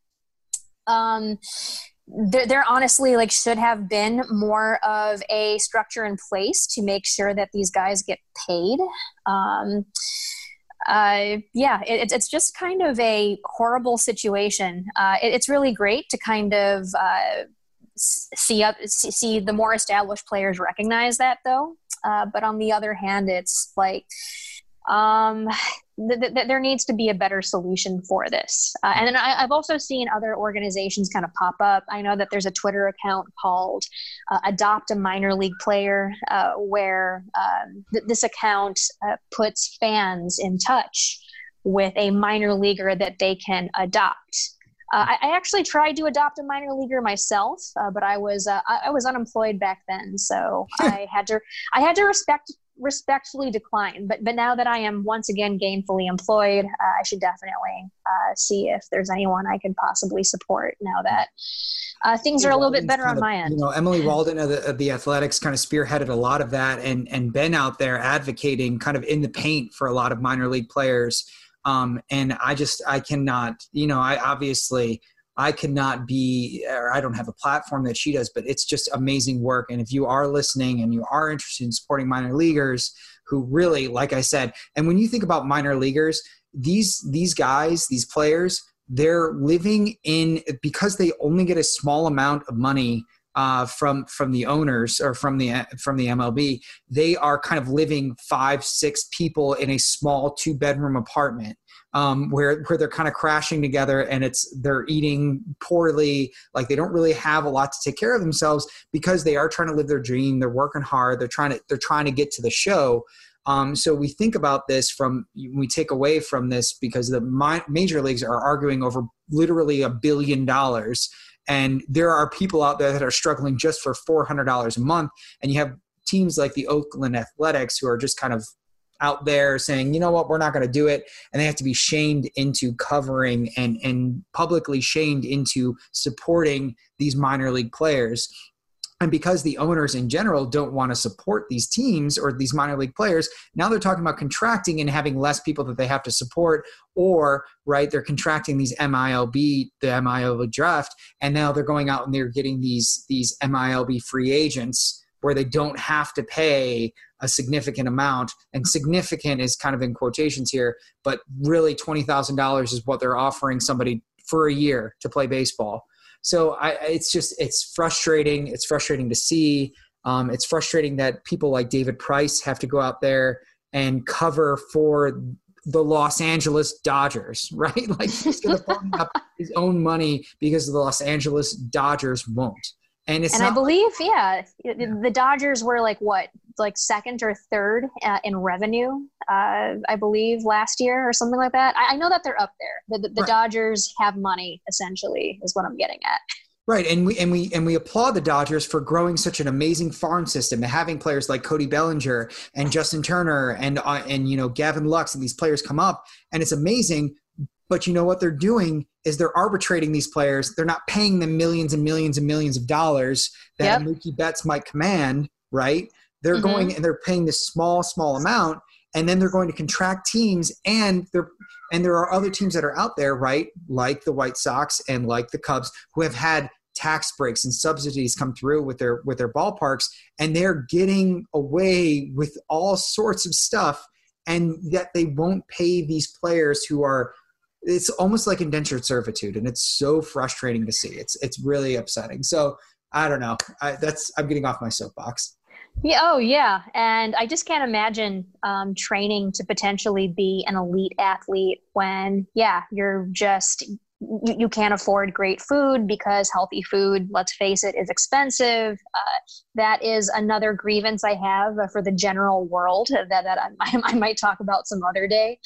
Um, there, there honestly like should have been more of a structure in place to make sure that these guys get paid um, uh, yeah, it, it's just kind of a horrible situation. Uh, it, it's really great to kind of uh, see up, see the more established players recognize that, though. Uh, but on the other hand, it's like um, th- th- there needs to be a better solution for this. Uh, and then I, have also seen other organizations kind of pop up. I know that there's a Twitter account called uh, Adopt a Minor League Player, uh, where um, th- this account uh, puts fans in touch with a minor leaguer that they can adopt. Uh, I, I, actually tried to adopt a minor leaguer myself, uh, but I was uh, I, I, was unemployed back then, so I had to I had to respect respectfully decline. But but now that I am once again gainfully employed, uh, I should definitely uh, see if there's anyone I could possibly support now that uh, things are a little bit better on of, my end. You know, Emily Waldon of the, of the, Athletics kind of spearheaded a lot of that, and and been out there advocating kind of in the paint for a lot of minor league players. Um, and I just I cannot, you know, I obviously I cannot be, or I don't have a platform that she does, but it's just amazing work. And if you are listening and you are interested in supporting minor leaguers who really, like I said, and when you think about minor leaguers, these these guys, these players, they're living in because they only get a small amount of money uh, from from the owners or from the from the MLB. They are kind of living five six people in a small two bedroom apartment um, where where they're kind of crashing together and it's they're eating poorly. Like they don't really have a lot to take care of themselves because they are trying to live their dream. They're working hard. They're trying to they're trying to get to the show. Um, so we think about this from we take away from this because the major leagues are arguing over literally a billion dollars. And there are people out there that are struggling just for $400 a month. And you have teams like the oakland athletics who are just kind of out there saying, you know what, we're not going to do it. And they have to be shamed into covering and, and publicly shamed into supporting these minor league players. And because the owners in general don't want to support these teams or these minor league players, now they're talking about contracting and having less people that they have to support, or right, they're contracting these MILB, the MILB draft, and now they're going out and they're getting these these MILB free agents where they don't have to pay a significant amount and significant is kind of in quotations here but really $20000 is what they're offering somebody for a year to play baseball so I, it's just it's frustrating it's frustrating to see um, it's frustrating that people like david price have to go out there and cover for the Los Angeles Dodgers, right? Like he's going to up his own money because the Los Angeles Dodgers won't. And it's and I believe, yeah, yeah, the Dodgers were like what, like second or third uh, in revenue, uh, I believe, last year or something like that. I, I know that they're up there. The, the, the right. Dodgers have money, essentially, is what I'm getting at. Right, and we and we and we applaud the Dodgers for growing such an amazing farm system and having players like Cody Bellinger and Justin Turner and uh, and you know Gavin Lux and these players come up, and it's amazing. But you know what they're doing is they're arbitrating these players. They're not paying them millions and millions and millions of dollars that yep. Mookie Betts might command, right? They're mm-hmm. going and they're paying this small, small amount, and then they're going to contract teams, and they're and there are other teams that are out there, right, like the White Sox and like the Cubs, who have had tax breaks and subsidies come through with their with their ballparks, and they're getting away with all sorts of stuff, and yet they won't pay these players who are it's almost like indentured servitude, and it's so frustrating to see. It's it's really upsetting. So I don't know. I, that's I'm getting off my soapbox. Yeah. Oh, yeah. And I just can't imagine um, training to potentially be an elite athlete when, yeah, you're just you, can't afford great food because healthy food, let's face it, is expensive. Uh, that is another grievance I have for the general world that, that I, I might talk about some other day.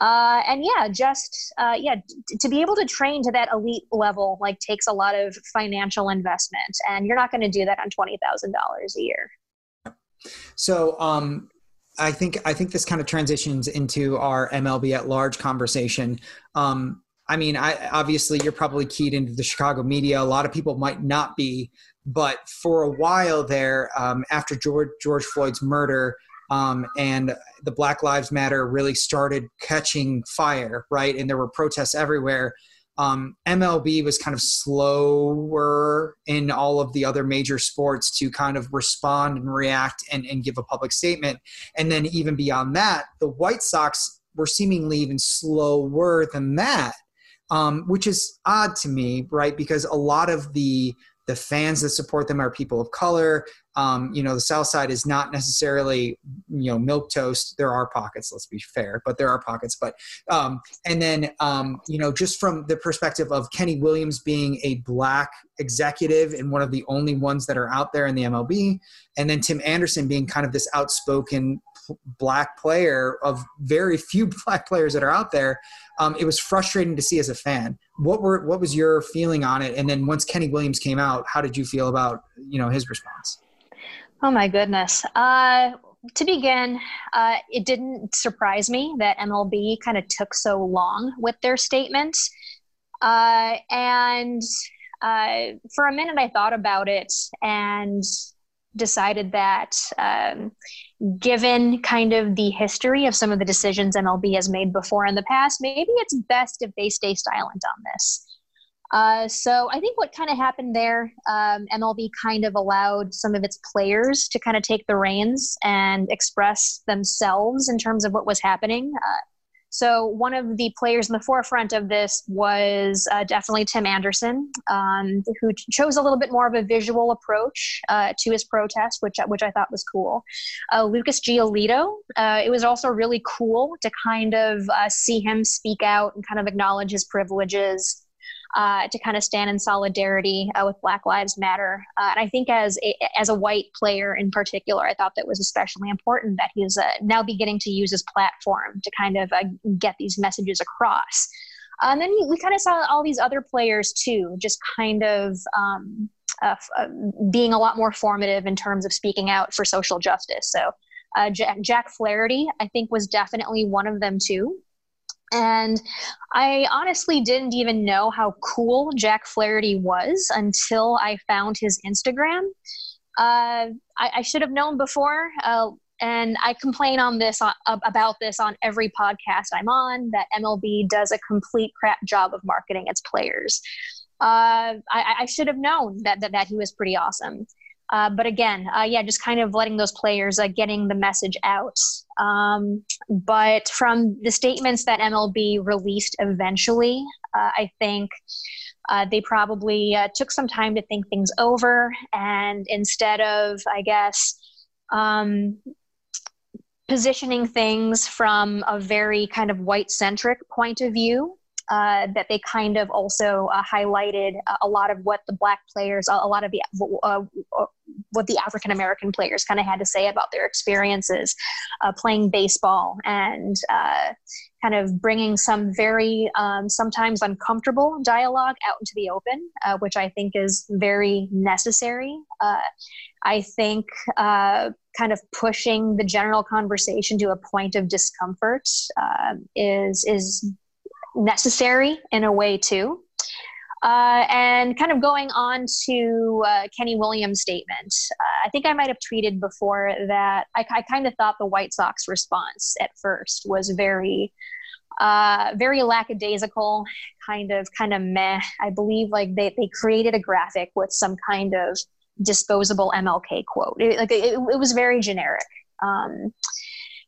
Uh, and yeah, just uh, yeah, t- to be able to train to that elite level like takes a lot of financial investment, and you're not going to do that on twenty thousand dollars a year. So, um, I think I think this kind of transitions into our MLB at large conversation. Um, I mean, I obviously you're probably keyed into the Chicago media. A lot of people might not be, but for a while there, um, after George George Floyd's murder, um, and the Black Lives Matter really started catching fire, right? And there were protests everywhere. Um, MLB was kind of slower in all of the other major sports to kind of respond and react and, and give a public statement. And then even beyond that, the White Sox were seemingly even slower than that um, which is odd to me, right? Because a lot of the the fans that support them are people of color. Um, you know, the South Side is not necessarily you know milk toast. There are pockets, let's be fair, but there are pockets. But um, and then um, you know, just from the perspective of Kenny Williams being a black executive and one of the only ones that are out there in the MLB, and then Tim Anderson being kind of this outspoken black player of very few black players that are out there um, it was frustrating to see as a fan what were what was your feeling on it and then once kenny williams came out how did you feel about you know his response oh my goodness uh, to begin uh, it didn't surprise me that mlb kind of took so long with their statement uh, and uh, for a minute i thought about it and decided that um, given kind of the history of some of the decisions MLB has made before in the past, maybe it's best if they stay silent on this. Uh, so I think what kind of happened there, um, MLB kind of allowed some of its players to kind of take the reins and express themselves in terms of what was happening. Uh, so one of the players in the forefront of this was uh, definitely Tim Anderson, um, who chose a little bit more of a visual approach uh, to his protest, which which I thought was cool. Uh, Lucas Giolito, uh, it was also really cool to kind of uh, see him speak out and kind of acknowledge his privileges uh, to kind of stand in solidarity uh, with Black Lives Matter. Uh, and I think as a, as a white player in particular, I thought that was especially important that he's uh, now beginning to use his platform to kind of uh, get these messages across. and then we kind of saw all these other players too, just kind of um, uh, being a lot more formative in terms of speaking out for social justice. So Jack Flaherty, I think, was definitely one of them too. And I honestly didn't even know how cool Jack Flaherty was until I found his Instagram. Uh, I, I, should have known before. Uh, and I complain on this uh, about this on every podcast I'm on that MLB does a complete crap job of marketing its players. Uh, I, I, should have known that, that that he was pretty awesome. Uh, but again, uh, yeah, just kind of letting those players uh, getting the message out. Um, but from the statements that MLB released eventually, uh, I think uh, they probably uh, took some time to think things over. And instead of, I guess, um, positioning things from a very kind of white centric point of view, uh, that they kind of also uh, highlighted a lot of what the black players, a lot of the uh, uh, what the African American players kind of had to say about their experiences uh, playing baseball and uh, kind of bringing some very um, sometimes uncomfortable dialogue out into the open, which I think is very necessary. I think kind of pushing the general conversation to a point of discomfort uh, is is necessary in a way too. Uh, and kind of going on to uh, Kenny Williams' statement, uh, I think I might have tweeted before that I, I, kind of thought the White Sox response at first was very, uh, very lackadaisical, kind of, kind of meh. I believe like they they created a graphic with some kind of disposable MLK quote. It, like it, it was very generic. Um,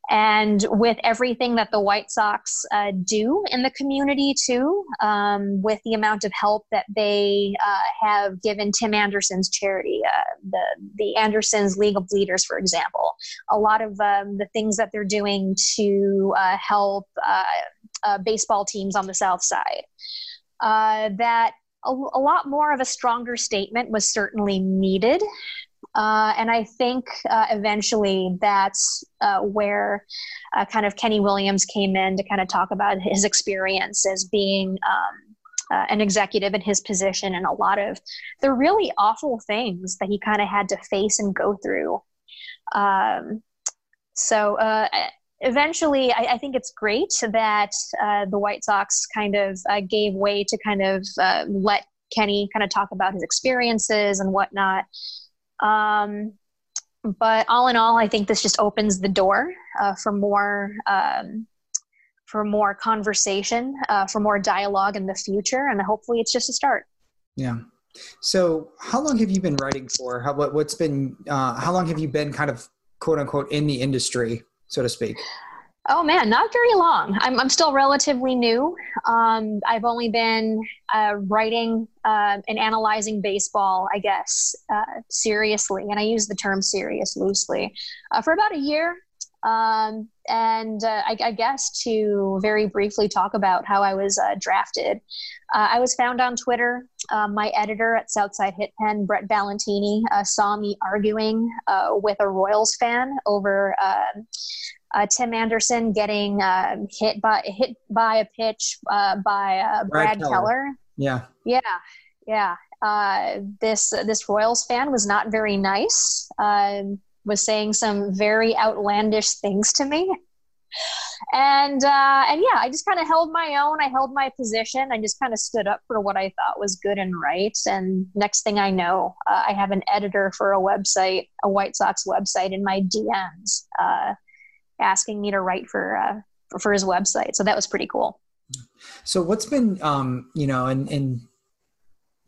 and with everything that the White Sox uh, do in the community, too, um, with the amount of help that they uh, have given Tim Anderson's charity, uh, the, the Andersons League of Leaders, for example, a lot of um, the things that they're doing to uh, help uh, uh, baseball teams on the South Side, that a, a lot more of a stronger statement was certainly needed. Uh, and I think uh, eventually that's uh, where uh, kind of Kenny Williams came in to kind of talk about his experience as being um, uh, an executive in his position and a lot of the really awful things that he kind of had to face and go through. Um, so uh, eventually, I, I, think it's great that the White Sox kind of gave way to kind of let Kenny kind of talk about his experiences and whatnot. Um, but all in all, I think this just opens the door uh, for more um, for more conversation, uh, for more dialogue in the future, and hopefully, it's just a start. Yeah. So, how long have you been writing for? How what, what's been? Uh, how long have you been kind of quote unquote in the industry, so to speak? Oh man, not very long. I'm, I'm still relatively new. Um, I've only been uh, writing uh, and analyzing baseball, I guess, uh, seriously, and I use the term serious loosely, uh, for about a year. Um, and uh, I, I, guess to very briefly talk about how I was uh, drafted, I was found on Twitter. my editor at Southside Hit Pen, Brett Valentini, saw me arguing with a Royals fan over uh, Tim Anderson getting uh, hit by hit by a pitch uh, by uh, Brad, Brad Keller. Keller. Yeah, yeah, yeah. Uh, this this Royals fan was not very nice. Um, was saying some very outlandish things to me. And uh, and yeah, I just kind of held my own. I held my position. I just kind of stood up for what I thought was good and right. And next thing I know, I have an editor for a website, a White Sox website, in my DMs asking me to write for uh, for, his website. So that was pretty cool. So what's been um, you know, and and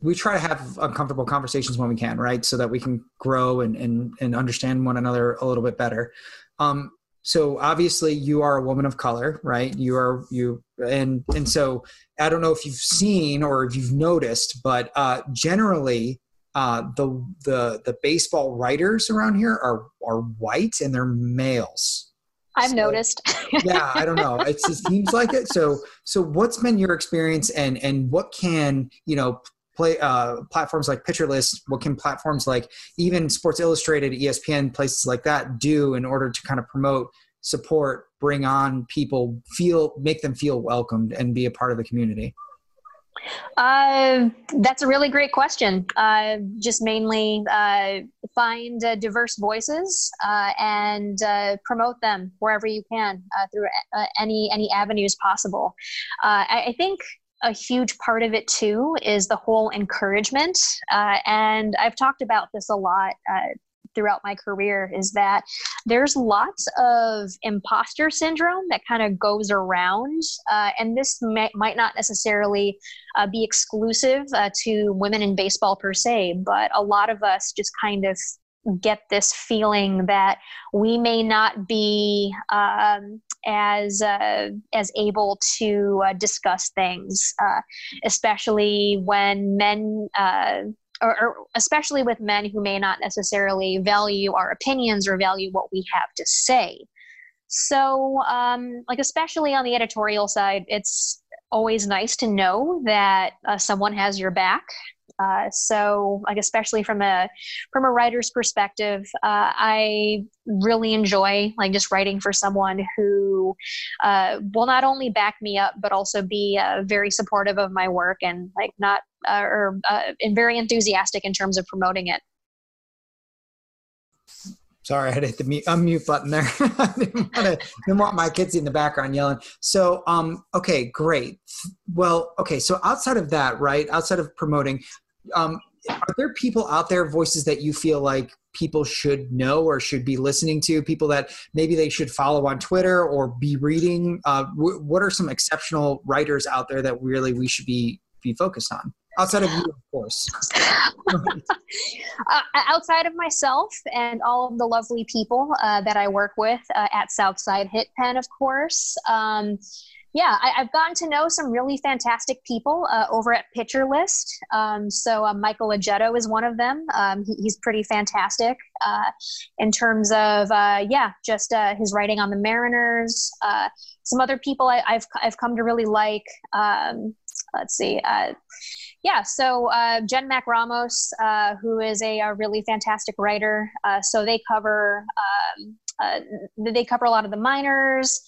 we try to have uncomfortable conversations when we can, right? So that we can grow and and and understand one another a little bit better. Um, so obviously you are a woman of color, right? You are you and and so I don't know if you've seen or if you've noticed, but uh, generally uh, the the the baseball writers around here are are white and they're males I've so, noticed. yeah, I don't know. It just seems like it. So, so what's been your experience, and and what can you know play uh, platforms like Pitcher List? What can platforms like even Sports Illustrated, ESPN, places like that do in order to kind of promote, support, bring on people, feel, make them feel welcomed, and be a part of the community? Uh, that's a really great question. Uh, just mainly uh, find uh, diverse voices uh, and uh, promote them wherever you can through any any avenues possible. I, I, think a huge part of it too is the whole encouragement, and I've talked about this a lot throughout my career is that there's lots of imposter syndrome that kind of goes around. Uh, and this may, might not necessarily uh, be exclusive uh, to women in baseball per se, but a lot of us just kind of get this feeling that we may not be um, as uh, as able to uh, discuss things, uh, especially when men uh, or, or, especially with men who may not necessarily value our opinions or value what we have to say. So, um, like, especially on the editorial side, it's always nice to know that uh, someone has your back. Uh, so, like, especially from a from a writer's perspective, uh, I really enjoy like just writing for someone who uh, will not only back me up, but also be uh, very supportive of my work and like not uh, or uh, and very enthusiastic in terms of promoting it. Sorry, I had to hit the mute, unmute button there. I didn't want, to, didn't want my kids in the background yelling. So, um, okay, great. Well, okay, so outside of that, right, outside of promoting, um, are there people out there, voices that you feel like people should know or should be listening to? People that maybe they should follow on Twitter or be reading? Uh, w- what are some exceptional writers out there that really we should be be focused on? Outside of you, of course. uh, outside of myself and all of the lovely people uh, that I work with uh, at Southside Hit Pen, of course. Um, yeah, I, have gotten to know some really fantastic people uh, over at Pitcher List. Um, so uh, Michael Ajeto is one of them. Um, he, he's pretty fantastic uh, in terms of yeah, just his writing on the Mariners. Some other people I, have I've come to really like. Um, let's see. Yeah, so Jen Mac Ramos, who is a, a, really fantastic writer. so they cover um, they cover a lot of the minors.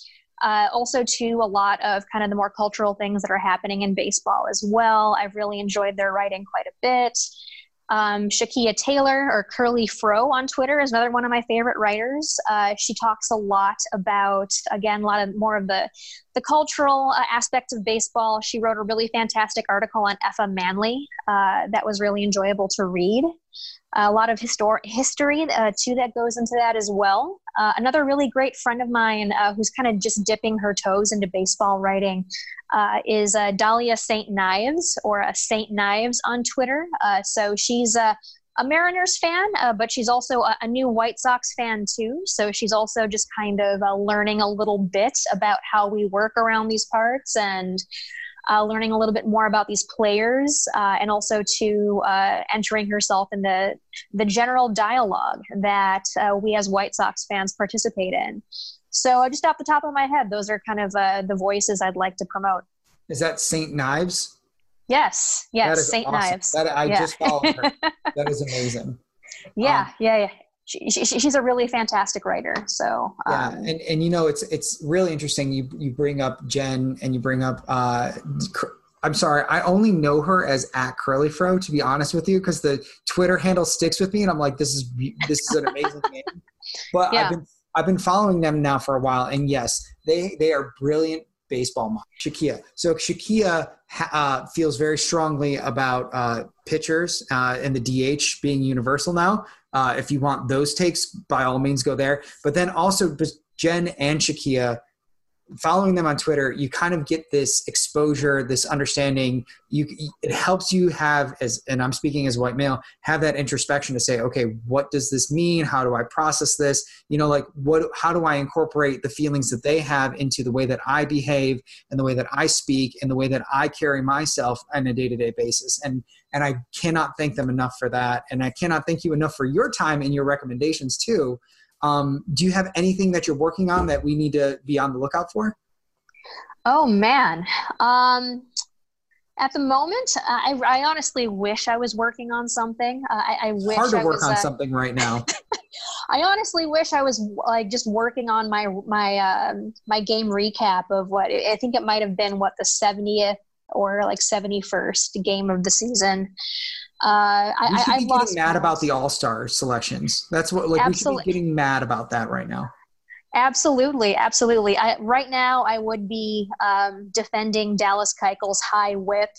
Uh, also, to a lot of kind of the more cultural things that are happening in baseball as well. I've really enjoyed their writing quite a bit. Um, Shakeia Taylor or Curly Fro on Twitter is another one of my favorite writers. Uh, she talks a lot about, again, a lot of more of the the cultural uh, aspects of baseball. She wrote a really fantastic article on Effa Manley uh, that was really enjoyable to read a lot of histor- history uh, too that goes into that as well. Uh, another really great friend of mine uh, who's kind of just dipping her toes into baseball writing uh, is uh, Dahlia St. Knives or uh, St. Knives on Twitter. so she's a, Mariners fan, but she's also a, a, new White Sox fan too. So she's also just kind of learning a little bit about how we work around these parts and uh, learning a little bit more about these players, uh, and also to uh, entering herself in the the general dialogue that uh, we as White Sox fans participate in. So, just off the top of my head, those are kind of uh, the voices I'd like to promote. Is that Saint Knives? Yes, yes, Saint awesome. Knives. That, I yeah. just followed her. that is amazing. Yeah, um, yeah, yeah she, she, she's a really fantastic writer. So um, yeah, and and you know it's it's really interesting. You you bring up Jen and you bring up. Uh, I'm sorry, I only know her as at Curly Fro. To be honest with you, because the Twitter handle sticks with me, and I'm like, this is this is an amazing name. But yeah. I've been I've been following them now for a while, and yes, they they are brilliant baseball minds. Shakeia. So Shakeia uh, feels very strongly about uh, pitchers uh, and the DH being universal now. Uh, if you want those takes, by all means, go there. But then also, Jen and Shakeia, following them on Twitter, you kind of get this exposure, this understanding. You it helps you have as, and I'm speaking as a white male, have that introspection to say, okay, what does this mean? How do I process this? You know, like what? How do I incorporate the feelings that they have into the way that I behave and the way that I speak and the way that I carry myself on a day to day basis? And and I cannot thank them enough for that. And I cannot thank you enough for your time and your recommendations too. Um, do you have anything that you're working on that we need to be on the lookout for? Oh man. Um, at the moment, I, I, honestly wish I was working on something. Uh, I, I wish hard to I work was, on uh, something right now. I honestly wish I was like just working on my my uh, my game recap of what I think it might have been what the 70th or like 71st game of the season. Uh, we should I, be getting mad about the All Star selections. That's what like absolutely. we should be getting mad about that right now. Absolutely, absolutely. I, right now, I would be um, defending Dallas Keuchel's high WHIP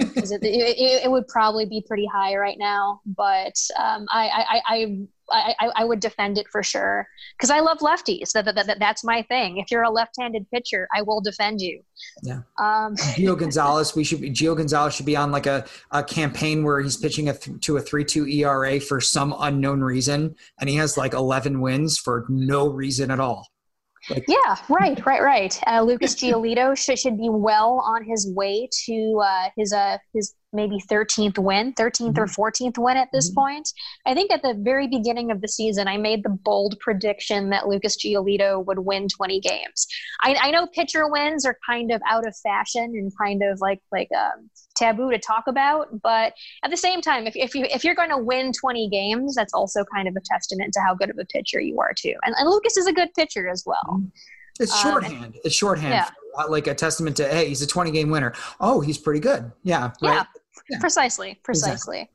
because uh, it, it, it, would probably be pretty high right now. But um, I, I, I, I, I would defend it for sure because I love lefties. That, that, that, that's my thing. If you're a left-handed pitcher, I will defend you. Yeah. Um, Gio Gonzalez, we should be, Gio Gonzalez should be on like a, a campaign where he's pitching a th- to a three-two ERA for some unknown reason, and he has like 11 wins for no reason at all. Like, yeah, right, right, right. Uh, Lucas Giolito should, should be well on his way to uh, his uh, his maybe 13th win, 13th mm-hmm. or 14th win at this mm-hmm. point. I think at the very beginning of the season, I made the bold prediction that Lucas Giolito would win 20 games. I, I know pitcher wins are kind of out of fashion and kind of like like um, taboo to talk about, but at the same time, if, if you if you're going to win 20 games, that's also kind of a testament to how good of a pitcher you are too. And, and Lucas is a good pitcher as well. Mm-hmm. It's shorthand. Um, it's shorthand. Yeah. Uh, like a testament to hey, he's a 20 game winner. Oh, he's pretty good. Yeah. Right? Yeah. yeah. Precisely. Precisely. Exactly.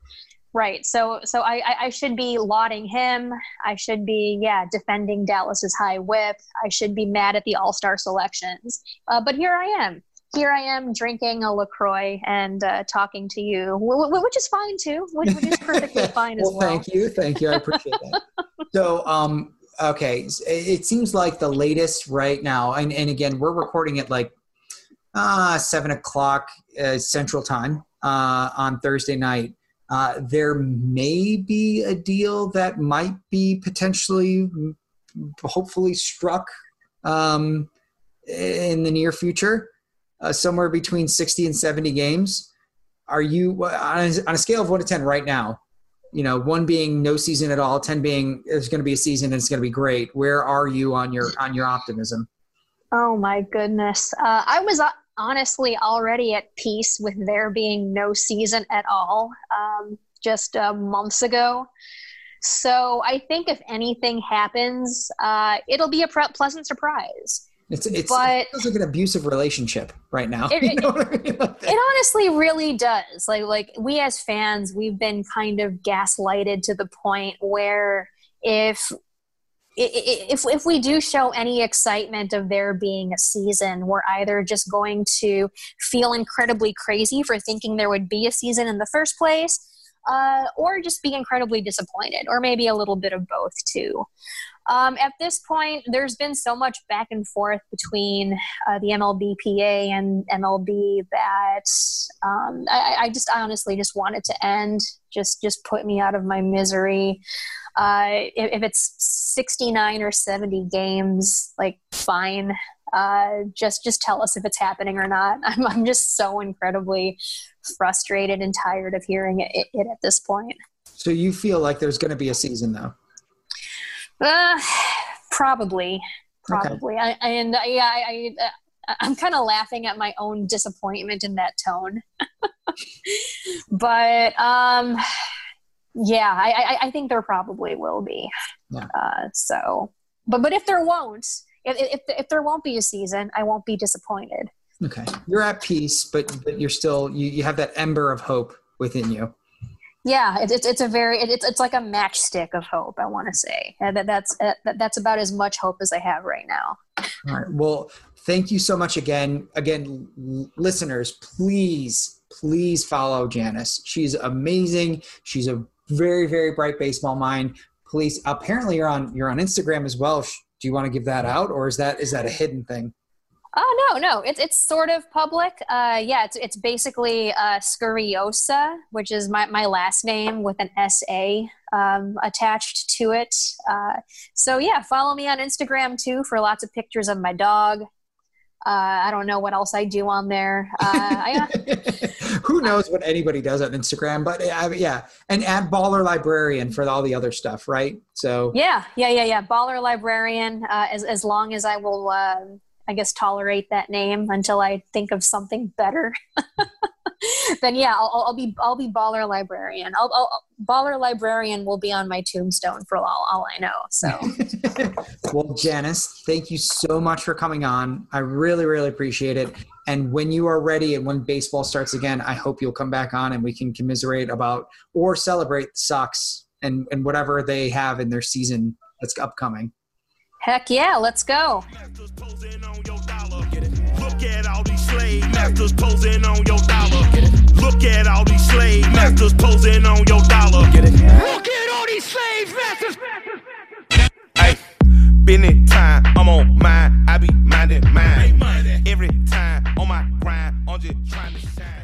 Right. So so I, I should be lauding him. I should be yeah defending Dallas's high WHIP. I should be mad at the All Star selections. Uh, but here I am. Here I am drinking a Lacroix and uh, talking to you, which is fine too. Which, which is perfectly fine well, as well. Thank you. Thank you. I appreciate that. so um, okay, it seems like the latest right now, and, and again, we're recording it like uh, seven o'clock uh, Central Time. uh, on Thursday night. Uh, there may be a deal that might be potentially, hopefully, struck um, in the near future, uh, somewhere between 60 and 70 games. Are you on a, on a scale of one to 10 right now? You know, one being no season at all, 10 being there's going to be a season and it's going to be great. Where are you on your on your optimism? Oh my goodness. Uh, I was uh, honestly already at peace with there being no season at all um, just uh, months ago. So I think if anything happens, uh, it'll be a pre- pleasant surprise. It's it's but, it feels like an abusive relationship right now. It, you know I mean? it honestly really does. Like like we as fans, we've been kind of gaslighted to the point where if if if we do show any excitement of there being a season, we're either just going to feel incredibly crazy for thinking there would be a season in the first place, uh, or just be incredibly disappointed, or maybe a little bit of both too. Um, at this point, there's been so much back and forth between uh, the MLBPA and MLB that um, I, I, just honestly just want it to end. Just just put me out of my misery. Uh, if, if, it's 69 or 70 games, like fine. Uh, just just tell us if it's happening or not. I'm I'm just so incredibly frustrated and tired of hearing it, it at this point. So you feel like there's going to be a season though? Uh, probably, probably. Okay. I, and yeah, I, I I'm kind of laughing at my own disappointment in that tone. but um, yeah, I, I, I, think there probably will be. Yeah. Uh, so, but but if there won't, if, if if there won't be a season, I won't be disappointed. Okay, you're at peace, but but you're still you, you have that ember of hope within you. Yeah, it's it's, it's a very it's it's like a matchstick of hope. I want to say uh, that that's uh, that, that's about as much hope as I have right now. All right. Well, thank you so much again. Again, listeners, please please follow Janice. She's amazing. She's a very very bright baseball mind. Please, apparently you're on you're on Instagram as well. Do you want to give that out, or is that is that a hidden thing? Oh no, no, it's it's sort of public. Uh, yeah, it's it's basically uh, Scurriosa, which is my, my last name with an S A um, attached to it. Uh, so yeah, follow me on Instagram too for lots of pictures of my dog. Uh, I don't know what else I do on there. Uh, I, Who knows what anybody does on Instagram? But uh, yeah, and add baller librarian for all the other stuff, right? So yeah, yeah, yeah, yeah. Baller librarian. Uh, as as long as I will um, I guess tolerate that name until I think of something better. then yeah, I'll, I'll, be I'll be baller librarian. I'll, I'll, baller librarian will be on my tombstone for all, all I know. So, well, Janice, thank you so much for coming on. I really really appreciate it. And when you are ready and when baseball starts again, I hope you'll come back on and we can commiserate about or celebrate the Sox and and whatever they have in their season that's upcoming. Heck yeah, let's go. Look at all these slave masters posing on your dollar. Get it? Look at all these slave masters posing on your dollar. Get it? Look at all these slave masters. Hey, been in time, I'm on mine. I be minding mine. Every time on my grind, I'm just trying to shine.